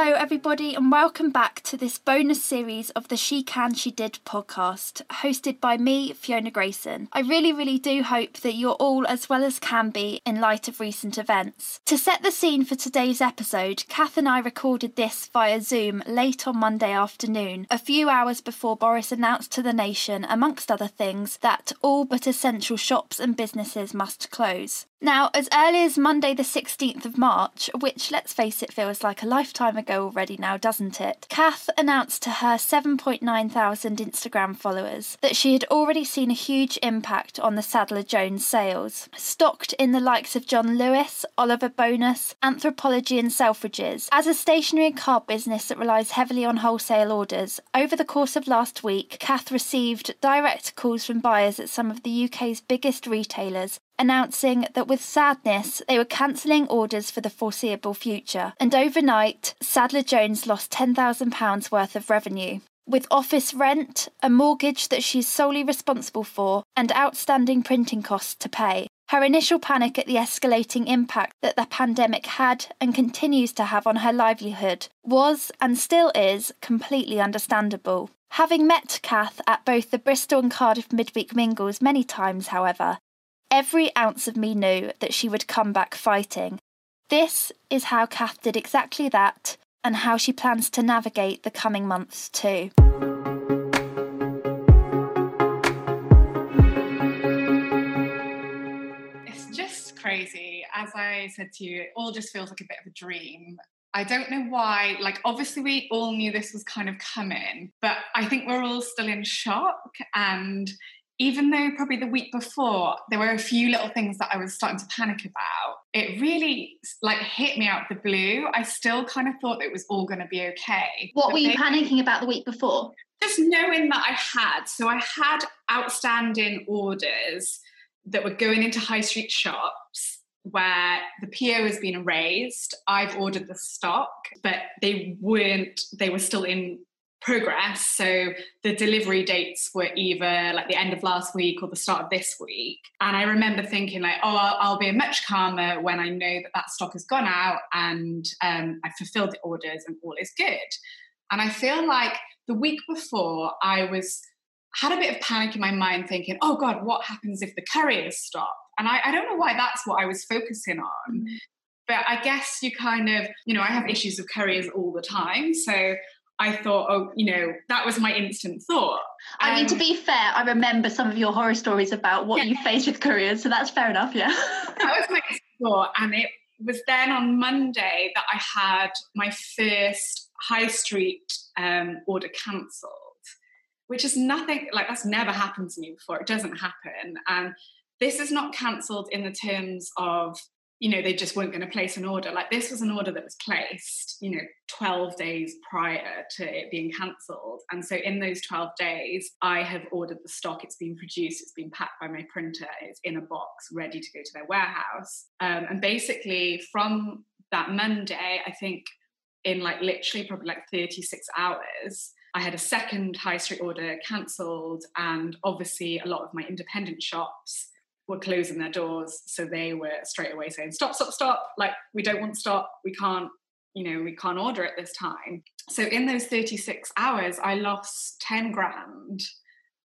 Hello, everybody, and welcome back to this bonus series of the She Can, She Did podcast, hosted by me, Fiona Grayson. I really, really do hope that you're all as well as can be in light of recent events. To set the scene for today's episode, Kath and I recorded this via Zoom late on Monday afternoon, a few hours before Boris announced to the nation, amongst other things, that all but essential shops and businesses must close. Now, as early as Monday, the 16th of March, which let's face it feels like a lifetime ago already now, doesn't it? Kath announced to her 7.9 thousand Instagram followers that she had already seen a huge impact on the Sadler Jones sales. Stocked in the likes of John Lewis, Oliver Bonas, Anthropologie, and Selfridges. As a stationery and card business that relies heavily on wholesale orders, over the course of last week, Kath received direct calls from buyers at some of the UK's biggest retailers announcing that with sadness they were cancelling orders for the foreseeable future. And overnight, Sadler Jones lost £10,000 worth of revenue. With office rent, a mortgage that she's solely responsible for, and outstanding printing costs to pay. Her initial panic at the escalating impact that the pandemic had and continues to have on her livelihood was, and still is, completely understandable. Having met Kath at both the Bristol and Cardiff midweek mingles many times, however, Every ounce of me knew that she would come back fighting. This is how Kath did exactly that, and how she plans to navigate the coming months too. It's just crazy. As I said to you, it all just feels like a bit of a dream. I don't know why. Like, obviously, we all knew this was kind of coming, but I think we're all still in shock. And even though probably the week before there were a few little things that I was starting to panic about, it really like hit me out of the blue. I still kind of thought it was all going to be okay. What but were you panicking about the week before? Just knowing that I had. So I had outstanding orders that were going into high street shops where the PO has been raised. I've ordered the stock, but they weren't, they were still in progress. So the delivery dates were either like the end of last week or the start of this week. And I remember thinking like, oh, I'll, I'll be much calmer when I know that that stock has gone out and um, I've fulfilled the orders and all is good. And I feel like the week before I was had a bit of panic in my mind thinking, oh God, what happens if the couriers stop? And I, I don't know why that's what I was focusing on. Mm-hmm. But I guess you kind of, you know, I have issues with couriers all the time. So I thought, oh, you know, that was my instant thought. I um, mean, to um, be fair, I remember some of your horror stories about what yeah. you faced with couriers, so that's fair enough, yeah. that was my thought, and it was then on Monday that I had my first high street um, order cancelled, which is nothing like that's never happened to me before. It doesn't happen, and this is not cancelled in the terms of you know, they just weren't going to place an order. Like this was an order that was placed, you know, 12 days prior to it being cancelled. And so in those 12 days, I have ordered the stock. It's been produced, it's been packed by my printer, it's in a box ready to go to their warehouse. Um, and basically, from that Monday, I think in like literally probably like 36 hours, I had a second high street order cancelled, and obviously a lot of my independent shops were closing their doors. So they were straight away saying, stop, stop, stop. Like, we don't want to stop. We can't, you know, we can't order at this time. So in those 36 hours, I lost 10 grand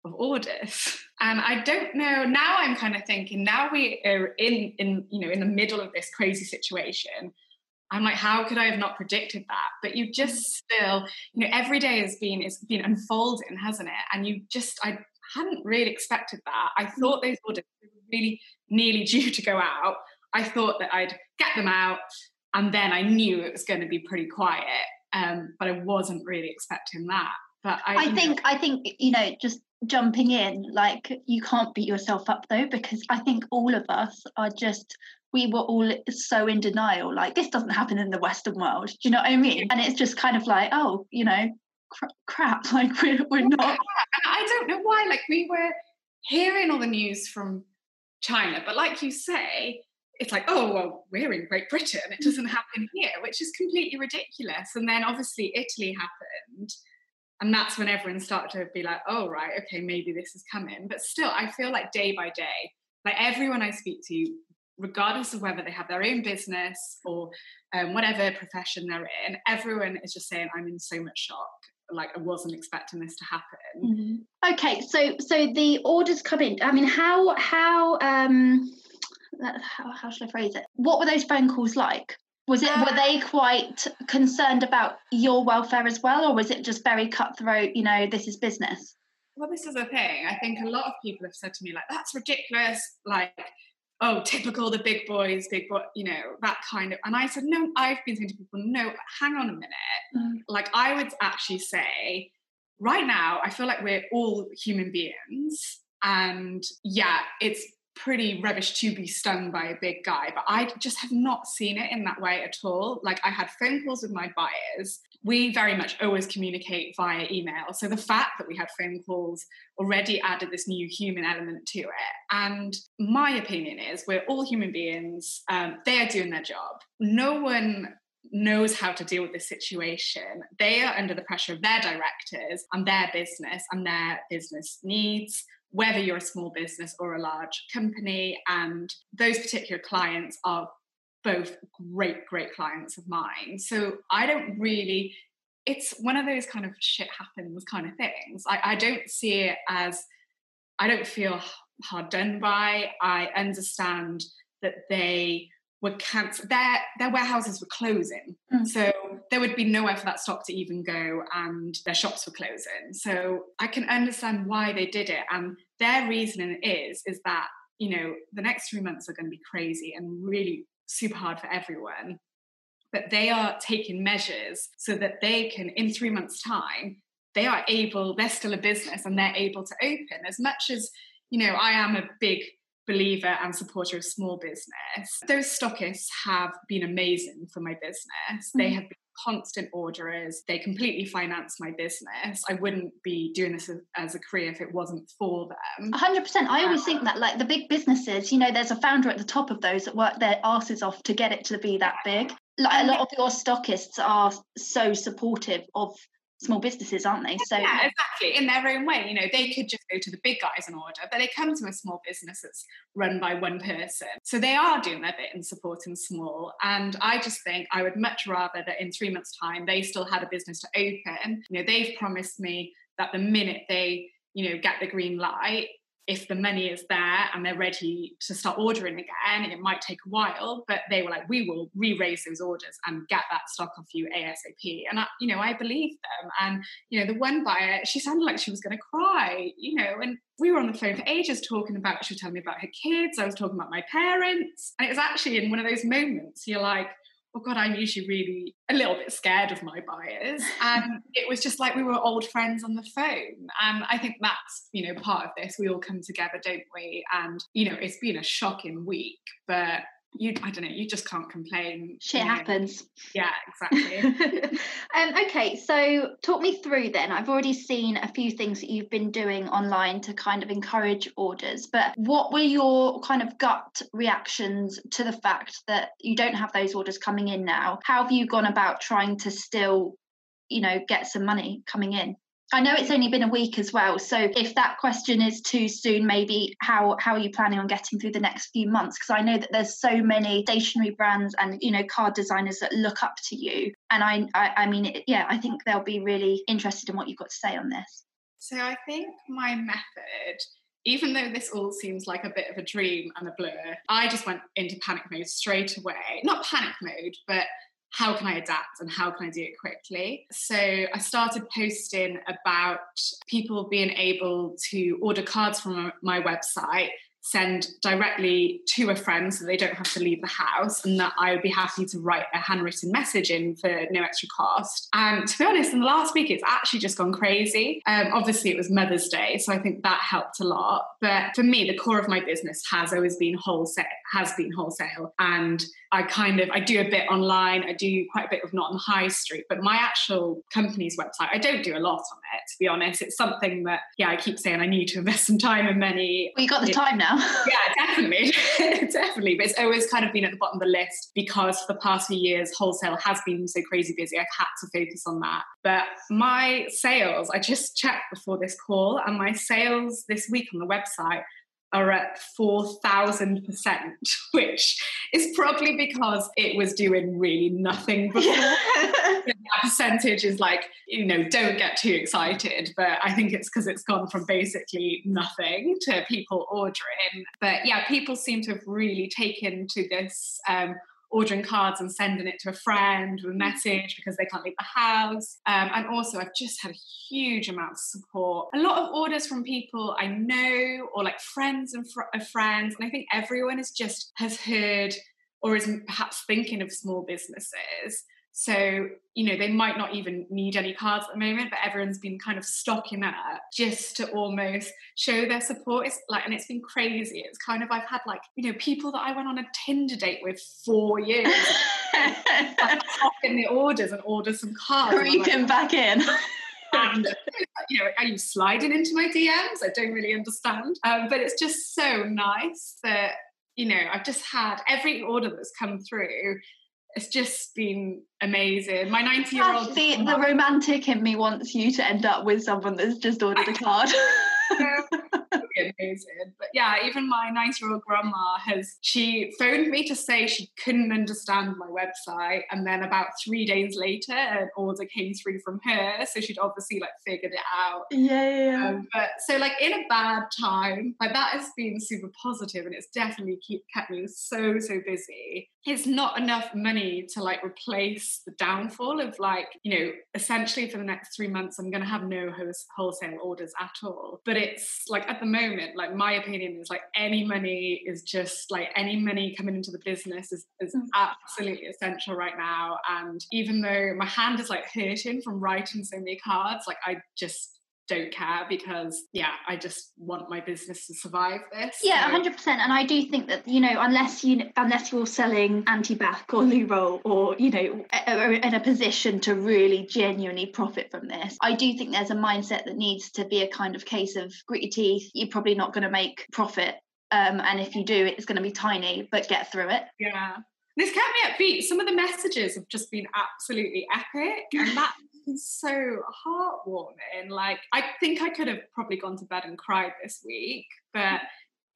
of orders. And I don't know, now I'm kind of thinking, now we are in, in, you know, in the middle of this crazy situation. I'm like, how could I have not predicted that? But you just mm. still, you know, every day has been it's been unfolding, hasn't it? And you just, I hadn't really expected that. I mm. thought those orders really nearly due to go out, I thought that I'd get them out and then I knew it was going to be pretty quiet. Um, but I wasn't really expecting that. But I, I think know, I think you know just jumping in like you can't beat yourself up though because I think all of us are just we were all so in denial like this doesn't happen in the western world do you know what i mean and it's just kind of like oh you know cr- crap like we're, we're not i don't know why like we were hearing all the news from China. But like you say, it's like, oh, well, we're in Great Britain. It doesn't happen here, which is completely ridiculous. And then obviously Italy happened. And that's when everyone started to be like, oh, right, okay, maybe this is coming. But still, I feel like day by day, like everyone I speak to regardless of whether they have their own business or um, whatever profession they're in, everyone is just saying, I'm in so much shock. Like I wasn't expecting this to happen. Mm-hmm. Okay, so so the orders come in. I mean, how how um how, how should I phrase it? What were those phone calls like? Was it were they quite concerned about your welfare as well, or was it just very cutthroat? You know, this is business. Well, this is the thing. I think a lot of people have said to me like, "That's ridiculous." Like oh, typical the big boys, big boy, you know, that kind of. And I said, no, I've been saying to people, no, hang on a minute. Mm. Like, I would actually say, right now, I feel like we're all human beings. And yeah, it's pretty rubbish to be stung by a big guy, but I just have not seen it in that way at all. Like I had phone calls with my buyers. We very much always communicate via email. So the fact that we had phone calls already added this new human element to it. And my opinion is we're all human beings. Um, they are doing their job. No one knows how to deal with this situation. They are under the pressure of their directors and their business and their business needs whether you're a small business or a large company. And those particular clients are both great, great clients of mine. So I don't really, it's one of those kind of shit happens kind of things. I, I don't see it as, I don't feel hard done by. I understand that they were cancelled. Their their warehouses were closing, mm. so there would be nowhere for that stock to even go, and their shops were closing. So I can understand why they did it, and their reasoning is is that you know the next three months are going to be crazy and really super hard for everyone. But they are taking measures so that they can, in three months' time, they are able. They're still a business, and they're able to open as much as you know. I am a big believer and supporter of small business. Those stockists have been amazing for my business. Mm-hmm. They have been constant orderers. They completely finance my business. I wouldn't be doing this as a career if it wasn't for them. 100%. I always think that, like the big businesses, you know, there's a founder at the top of those that work their asses off to get it to be that big. Like a lot of your stockists are so supportive of small businesses, aren't they? So yeah, exactly. In their own way, you know, they could just go to the big guys and order, but they come to a small business that's run by one person. So they are doing their bit in supporting small. And I just think I would much rather that in three months' time they still had a business to open. You know, they've promised me that the minute they you know get the green light if the money is there and they're ready to start ordering again, it might take a while, but they were like, we will re-raise those orders and get that stock off you ASAP. And I, you know, I believe them. And, you know, the one buyer, she sounded like she was going to cry, you know, and we were on the phone for ages talking about, she was telling me about her kids. I was talking about my parents. And it was actually in one of those moments, you're like, oh god i'm usually really a little bit scared of my buyers. And um, it was just like we were old friends on the phone. And i think that's you know part of this. We all come together don't we? And you know it's been a shocking week but you I don't know, you just can't complain. Shit happens. Yeah, exactly. um, okay, so talk me through then. I've already seen a few things that you've been doing online to kind of encourage orders, but what were your kind of gut reactions to the fact that you don't have those orders coming in now? How have you gone about trying to still, you know, get some money coming in? I know it's only been a week as well. So if that question is too soon, maybe how how are you planning on getting through the next few months? Because I know that there's so many stationery brands and you know card designers that look up to you. And I I, I mean yeah, I think they'll be really interested in what you've got to say on this. So I think my method even though this all seems like a bit of a dream and a blur, I just went into panic mode straight away. Not panic mode, but how can I adapt and how can I do it quickly? So I started posting about people being able to order cards from my website send directly to a friend so they don't have to leave the house and that I would be happy to write a handwritten message in for no extra cost. And to be honest, in the last week, it's actually just gone crazy. Um, obviously, it was Mother's Day, so I think that helped a lot. But for me, the core of my business has always been wholesale, has been wholesale. And I kind of I do a bit online. I do quite a bit of not on high street, but my actual company's website, I don't do a lot on it. To be honest, it's something that yeah, I keep saying I need to invest some time and money. Well, you got the time now. yeah, definitely, definitely. But it's always kind of been at the bottom of the list because for the past few years, wholesale has been so crazy busy. I've had to focus on that. But my sales, I just checked before this call, and my sales this week on the website are at 4,000%, which is probably because it was doing really nothing before. that percentage is like, you know, don't get too excited. But I think it's because it's gone from basically nothing to people ordering. But yeah, people seem to have really taken to this. Um, ordering cards and sending it to a friend with a message because they can't leave the house. Um, and also, I've just had a huge amount of support. A lot of orders from people I know or like friends and fr- of friends. And I think everyone is just has heard or is perhaps thinking of small businesses so, you know, they might not even need any cards at the moment, but everyone's been kind of stocking up just to almost show their support. It's like, and it's been crazy. It's kind of, I've had like, you know, people that I went on a Tinder date with four years in the orders and order some cards. Creeping like, back in. and you know, are you sliding into my DMs? I don't really understand. Um, but it's just so nice that you know I've just had every order that's come through it's just been amazing. My 90 year old. The, the romantic in me wants you to end up with someone that's just ordered a card. amazing. But yeah, even my 90 year old grandma has, she phoned me to say she couldn't understand my website. And then about three days later, an order came through from her. So she'd obviously like figured it out. Yeah, yeah, yeah. Um, but so like in a bad time, like that has been super positive and it's definitely keep, kept me so, so busy. It's not enough money to like replace the downfall of like, you know, essentially for the next three months, I'm going to have no wholesale orders at all. But it's like at the moment, like my opinion is like any money is just like any money coming into the business is, is mm. absolutely essential right now. And even though my hand is like hurting from writing so many cards, like I just don't care because yeah i just want my business to survive this. Yeah so. 100% and i do think that you know unless you unless you're selling anti-bac or loo roll or you know are in a position to really genuinely profit from this i do think there's a mindset that needs to be a kind of case of grit your teeth. You're probably not going to make profit. Um, and if you do it's going to be tiny but get through it. Yeah. This kept me upbeat. Some of the messages have just been absolutely epic, and that so heartwarming. Like, I think I could have probably gone to bed and cried this week, but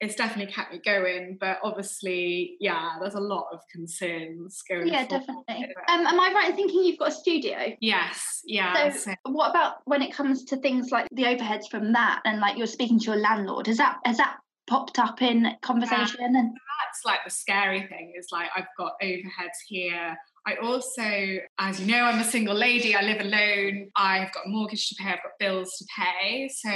it's definitely kept me going. But obviously, yeah, there's a lot of concerns going. Yeah, definitely. Um, am I right in thinking you've got a studio? Yes. Yeah. So, so, what about when it comes to things like the overheads from that, and like you're speaking to your landlord? Has that has that popped up in conversation? Yeah. And that's like the scary thing is like I've got overheads here. I also, as you know, I'm a single lady. I live alone. I've got a mortgage to pay. I've got bills to pay. So,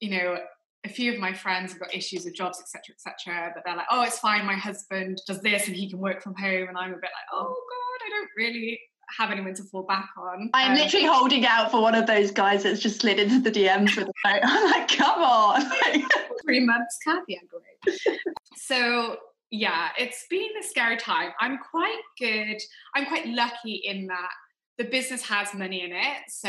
you know, a few of my friends have got issues with jobs, etc., etc. But they're like, "Oh, it's fine. My husband does this, and he can work from home." And I'm a bit like, "Oh God, I don't really have anyone to fall back on." I am um, literally holding out for one of those guys that's just slid into the DMs with a note. I'm like, "Come on!" Three months, I'm great. so yeah, it's been a scary time. I'm quite good. I'm quite lucky in that the business has money in it. So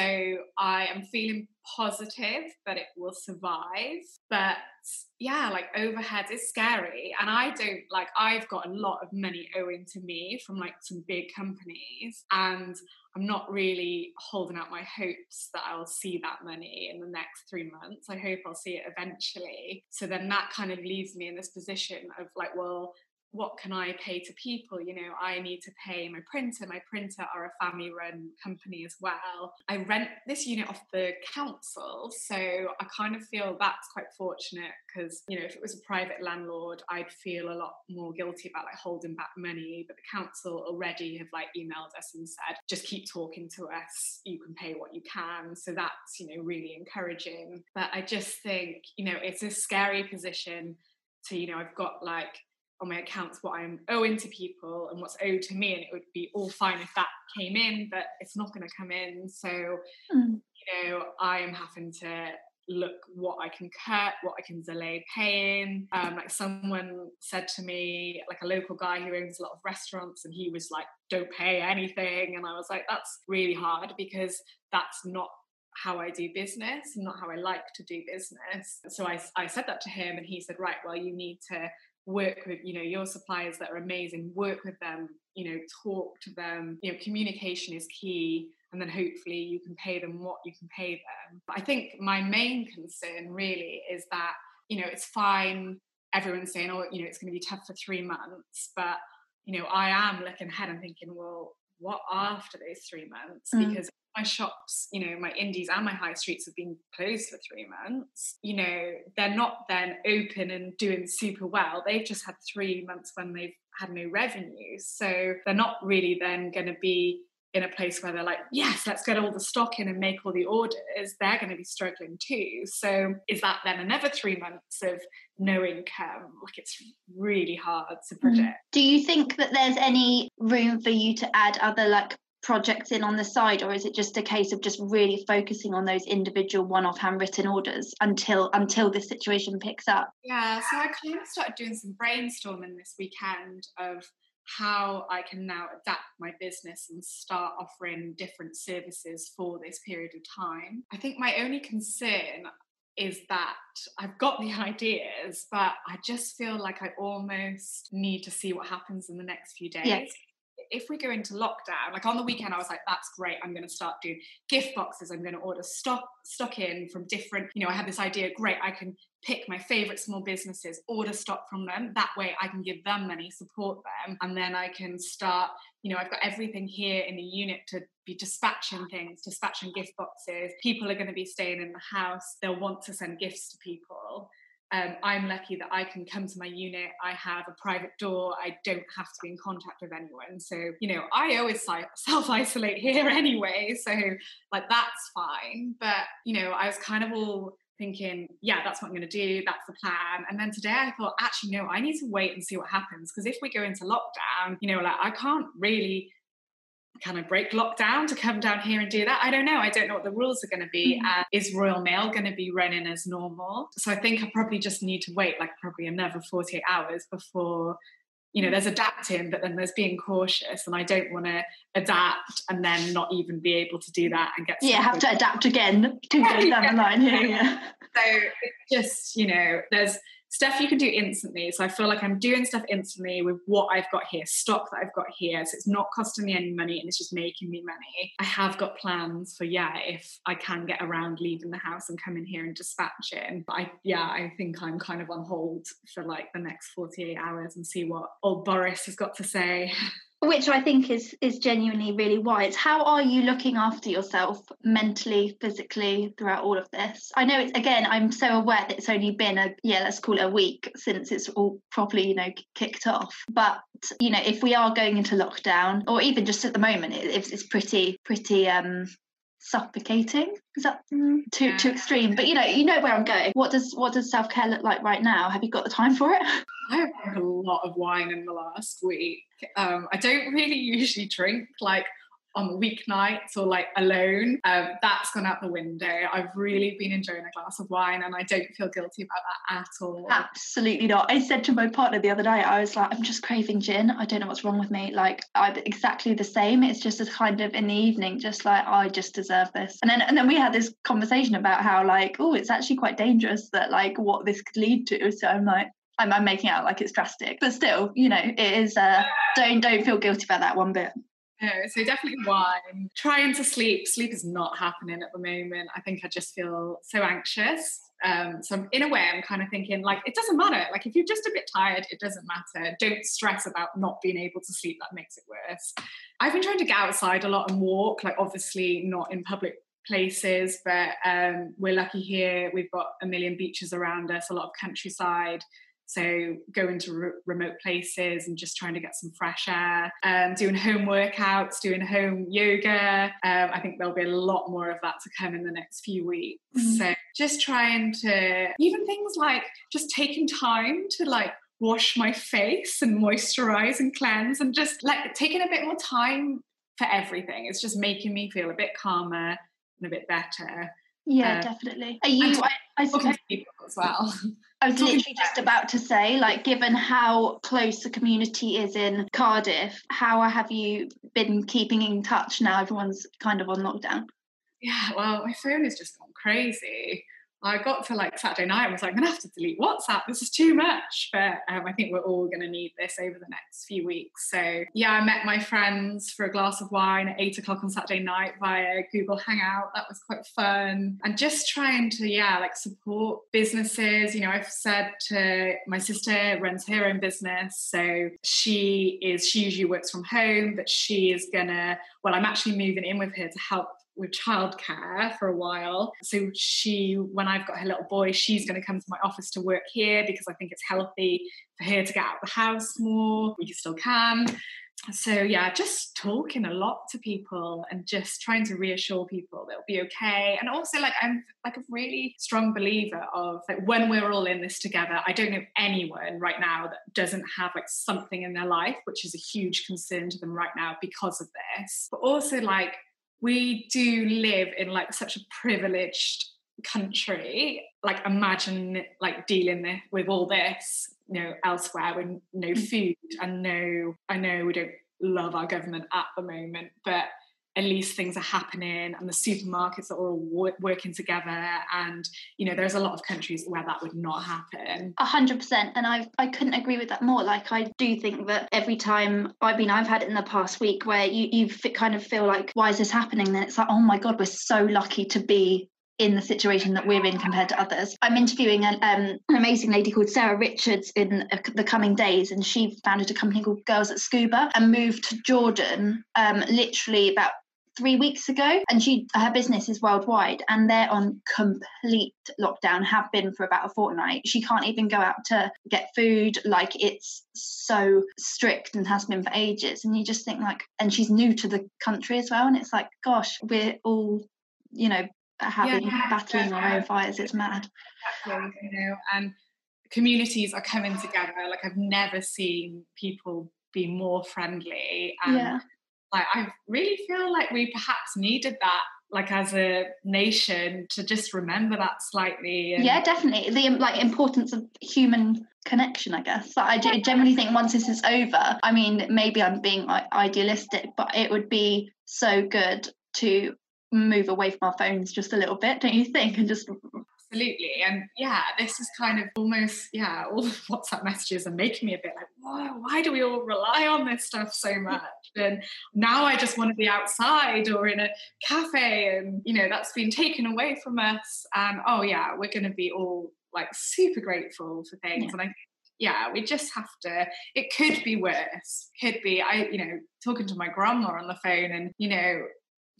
I am feeling positive that it will survive. But yeah, like overheads is scary. And I don't like, I've got a lot of money owing to me from like some big companies. And I'm not really holding out my hopes that I'll see that money in the next three months. I hope I'll see it eventually. So then that kind of leaves me in this position of like, well, what can I pay to people? You know, I need to pay my printer. My printer are a family run company as well. I rent this unit off the council. So I kind of feel that's quite fortunate because, you know, if it was a private landlord, I'd feel a lot more guilty about like holding back money. But the council already have like emailed us and said, just keep talking to us. You can pay what you can. So that's, you know, really encouraging. But I just think, you know, it's a scary position to, you know, I've got like on my accounts what I'm owing to people and what's owed to me, and it would be all fine if that came in, but it's not going to come in. So, mm. you know, I am having to look what I can cut, what I can delay paying. Um, like someone said to me, like a local guy who owns a lot of restaurants, and he was like, "Don't pay anything," and I was like, "That's really hard because that's not." how I do business and not how I like to do business. So I, I said that to him, and he said, Right, well, you need to work with you know your suppliers that are amazing work with them you know talk to them you know communication is key and then hopefully you can pay them what you can pay them but i think my main concern really is that you know it's fine everyone's saying, oh, you know, it's going to be tough for three months. But, you know, I am looking ahead and thinking, well, what after those three months? Mm. Because my shops, you know, my indies and my high streets have been closed for three months. You know, they're not then open and doing super well. They've just had three months when they've had no revenue. So they're not really then going to be in a place where they're like, yes, let's get all the stock in and make all the orders, they're going to be struggling too. So is that then another three months of no income? Like it's really hard to mm-hmm. predict. Do you think that there's any room for you to add other like projects in on the side or is it just a case of just really focusing on those individual one-off handwritten orders until until this situation picks up yeah so i kind of started doing some brainstorming this weekend of how I can now adapt my business and start offering different services for this period of time. I think my only concern is that I've got the ideas, but I just feel like I almost need to see what happens in the next few days. Yes if we go into lockdown, like on the weekend, I was like, that's great. I'm going to start doing gift boxes. I'm going to order stock stock in from different. You know, I had this idea. Great, I can pick my favorite small businesses, order stock from them. That way, I can give them money, support them, and then I can start. You know, I've got everything here in the unit to be dispatching things, dispatching gift boxes. People are going to be staying in the house. They'll want to send gifts to people. Um, I'm lucky that I can come to my unit. I have a private door. I don't have to be in contact with anyone. So, you know, I always self isolate here anyway. So, like, that's fine. But, you know, I was kind of all thinking, yeah, that's what I'm going to do. That's the plan. And then today I thought, actually, no, I need to wait and see what happens. Because if we go into lockdown, you know, like, I can't really can I break lockdown to come down here and do that? I don't know. I don't know what the rules are going to be. Mm-hmm. Uh, is Royal Mail going to be running as normal? So I think I probably just need to wait like probably another 48 hours before, you know, there's adapting, but then there's being cautious. And I don't want to adapt and then not even be able to do that and get. Yeah, have to adapt again two days down the line. Yeah. So it's just, you know, there's stuff you can do instantly. So I feel like I'm doing stuff instantly with what I've got here, stock that I've got here. So it's not costing me any money and it's just making me money. I have got plans for, yeah, if I can get around leaving the house and come in here and dispatching. But I, yeah, I think I'm kind of on hold for like the next 48 hours and see what old Boris has got to say. which I think is is genuinely really wise. How are you looking after yourself mentally, physically throughout all of this? I know it's again, I'm so aware that it's only been a yeah, let's call it a week since it's all properly, you know, kicked off. But you know, if we are going into lockdown, or even just at the moment, it, it's pretty pretty um suffocating. Is that mm, too yeah. too extreme? But you know you know where i'm going. What does what does self-care look like right now? Have you got the time for it? I have drunk a lot of wine in the last week. Um, i don't really usually drink like on weeknights or like alone, um, that's gone out the window. I've really been enjoying a glass of wine and I don't feel guilty about that at all. Absolutely not. I said to my partner the other night, I was like, I'm just craving gin. I don't know what's wrong with me. Like I'm exactly the same. It's just as kind of in the evening, just like I just deserve this. And then and then we had this conversation about how like, oh, it's actually quite dangerous that like what this could lead to. So I'm like, I'm, I'm making out like it's drastic, but still, you know, it is. Uh, don't don't feel guilty about that one bit. No, so definitely wine. Trying to sleep. Sleep is not happening at the moment. I think I just feel so anxious. Um, so in a way, I'm kind of thinking like it doesn't matter. Like if you're just a bit tired, it doesn't matter. Don't stress about not being able to sleep. That makes it worse. I've been trying to get outside a lot and walk. Like obviously not in public places, but um, we're lucky here. We've got a million beaches around us, a lot of countryside. So going to re- remote places and just trying to get some fresh air, um, doing home workouts, doing home yoga. Um, I think there'll be a lot more of that to come in the next few weeks. Mm-hmm. So just trying to, even things like just taking time to like wash my face and moisturize and cleanse and just like taking a bit more time for everything. It's just making me feel a bit calmer and a bit better. Yeah, uh, definitely. Are you? I, I suppose people as well. I was literally just about to say, like, given how close the community is in Cardiff, how have you been keeping in touch now? Everyone's kind of on lockdown. Yeah, well, my phone has just gone crazy. I got to like Saturday night, I was like, I'm gonna have to delete WhatsApp. This is too much. But um, I think we're all gonna need this over the next few weeks. So yeah, I met my friends for a glass of wine at eight o'clock on Saturday night via Google Hangout. That was quite fun. And just trying to, yeah, like support businesses. You know, I've said to my sister runs her own business. So she is, she usually works from home, but she is gonna, well, I'm actually moving in with her to help with childcare for a while. So she, when I've got her little boy, she's going to come to my office to work here because I think it's healthy for her to get out of the house more. We still can. So yeah, just talking a lot to people and just trying to reassure people that it'll be okay. And also like I'm like a really strong believer of like when we're all in this together, I don't know anyone right now that doesn't have like something in their life, which is a huge concern to them right now because of this. But also like we do live in like such a privileged country like imagine like dealing with all this you know elsewhere with no mm. food and no i know we don't love our government at the moment but at least things are happening and the supermarkets are all working together and you know there's a lot of countries where that would not happen. A hundred percent. And i i couldn't agree with that more. Like i do think that every time i mean i've had it in the past week where you you kind of feel like why is this happening? Then it's like oh my god we're so lucky to be in the situation that we're in compared to others. I'm interviewing an, um, an amazing lady called Sarah Richards in the coming days, and she founded a company called Girls that Scuba and moved to Jordan um, literally about three weeks ago and she her business is worldwide and they're on complete lockdown have been for about a fortnight. She can't even go out to get food like it's so strict and has been for ages and you just think like and she's new to the country as well and it's like gosh we're all you know having yeah, battling yeah. our own fires it's mad. Exactly you know and communities are coming together. Like i've never seen people be more friendly and yeah like I really feel like we perhaps needed that like as a nation to just remember that slightly and... yeah definitely. The like importance of human connection i guess. I generally think once this is over i mean maybe i'm being idealistic but it would be so good to move away from our phones just a little bit don't you think? And just absolutely and yeah this is kind of almost yeah all the whatsapp messages are making me a bit like whoa why do we all rely on this stuff so much and now i just want to be outside or in a cafe and you know that's been taken away from us and oh yeah we're going to be all like super grateful for things yeah. and i yeah, we just have to. It could be worse. Could be. I, you know, talking to my grandma on the phone, and you know,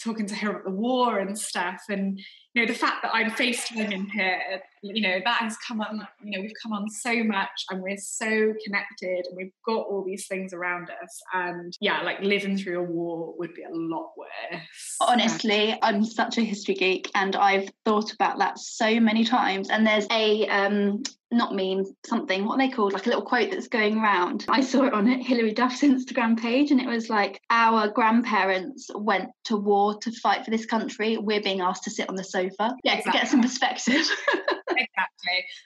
talking to her about the war and stuff. And you know the fact that i'm facetiming her you know that has come on you know we've come on so much and we're so connected and we've got all these things around us. And yeah like living through a war would be a lot worse. Honestly i'm such a history geek and i've thought about that so many times. And there's a um not meme, something, what are they called? Like a little quote that's going around. I saw it on Hilary Duff's Instagram page and it was like, Our grandparents went to war to fight for this country. We're being asked to sit on the sofa. Yeah, exactly. get some perspective. exactly.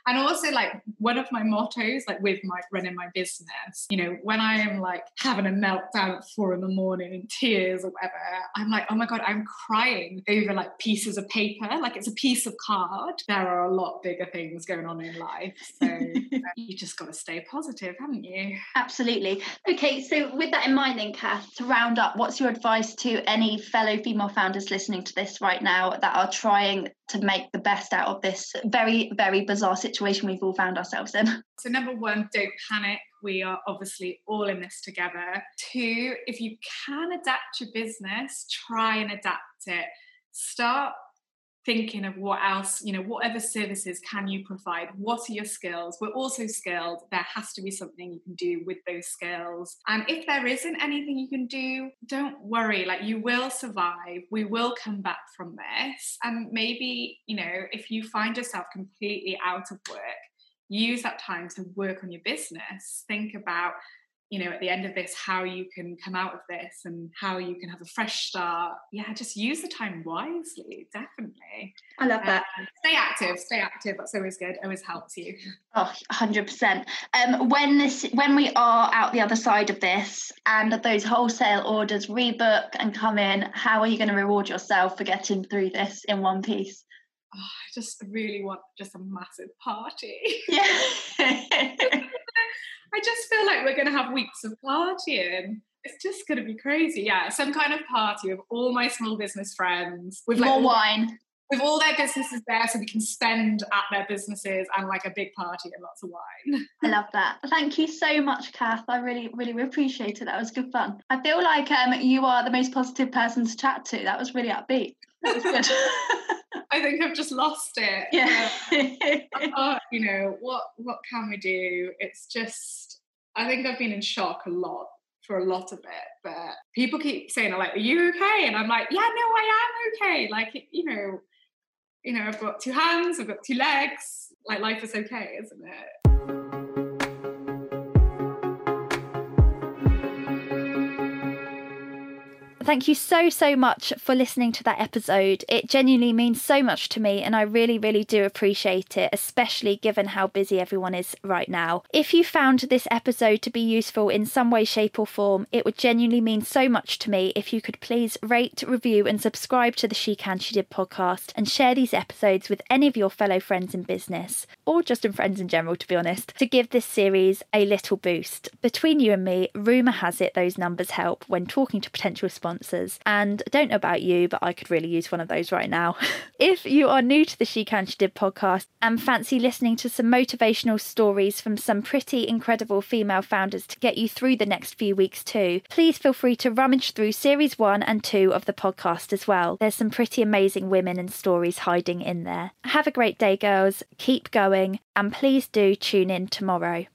And also, like, one of my mottos, like with my running my business, you know, when I am like having a meltdown at four in the morning in tears or whatever, I'm like, oh my God, I'm crying over like pieces of paper. Like, it's a piece of card. There are a lot bigger things going on in life. So you just got to stay positive, haven't you? Absolutely. Okay, so with that in mind, then, Kath, to round up, what's your advice to any fellow female founders listening to this right now that are trying to make the best out of this very, very bizarre situation we've all found ourselves in? So, number one, don't panic. We are obviously all in this together. Two, if you can adapt your business, try and adapt it. Start thinking of what else, you know, what other services can you provide? What are your skills? We're also skilled. There has to be something you can do with those skills. And if there isn't anything you can do, don't worry. Like you will survive. We will come back from this. And maybe, you know, if you find yourself completely out of work, use that time to work on your business. Think about you know, at the end of this, how you can come out of this and how you can have a fresh start. Yeah, just use the time wisely, definitely. I love that. Uh, stay active, stay active. That's always good. Always helps you. Oh, 100%. Um, when this, when we are out the other side of this and those wholesale orders rebook and come in, how are you going to reward yourself for getting through this in one piece? oh, I just really want just a massive party. Yeah. I just feel like we're going to have weeks of partying. It's just going to be crazy. Yeah, some kind of party with all my small business friends. With like More wine. with all their businesses there so we can spend at their businesses and like a big party and lots of wine. I love that. Thank you so much, Kath. I really, really appreciate it. That was good fun. I feel like um, you are the most positive person to chat to. That was really upbeat. That was good. I think I've just lost it. yeah. Uh, you know, what what can we do? It's just I think I've been in shock a lot for a lot of it. But people keep saying, like, are you okay? And I'm like, yeah, no, I am okay. Like, you know, you know, I've got two hands, I've got two legs. Like life is okay, isn't it? Thank you so, so much for listening to that episode. It genuinely means so much to me, and I really, really do appreciate it, especially given how busy everyone is right now. If you found this episode to be useful in some way, shape, or form, it would genuinely mean so much to me if you could please rate, review, and subscribe to the She Can She Did podcast and share these episodes with any of your fellow friends in business, or just in friends in general, to be honest, to give this series a little boost. Between you and me, rumour has it those numbers help when talking to potential sponsors. And I don't know about you, but I could really use one of those right now. if you are new to the She Can She Did podcast and fancy listening to some motivational stories from some pretty incredible female founders to get you through the next few weeks too, please feel free to rummage through series one and two of the podcast as well. There's some pretty amazing women and stories hiding in there. Have a great day, girls. Keep going, and please do tune in tomorrow.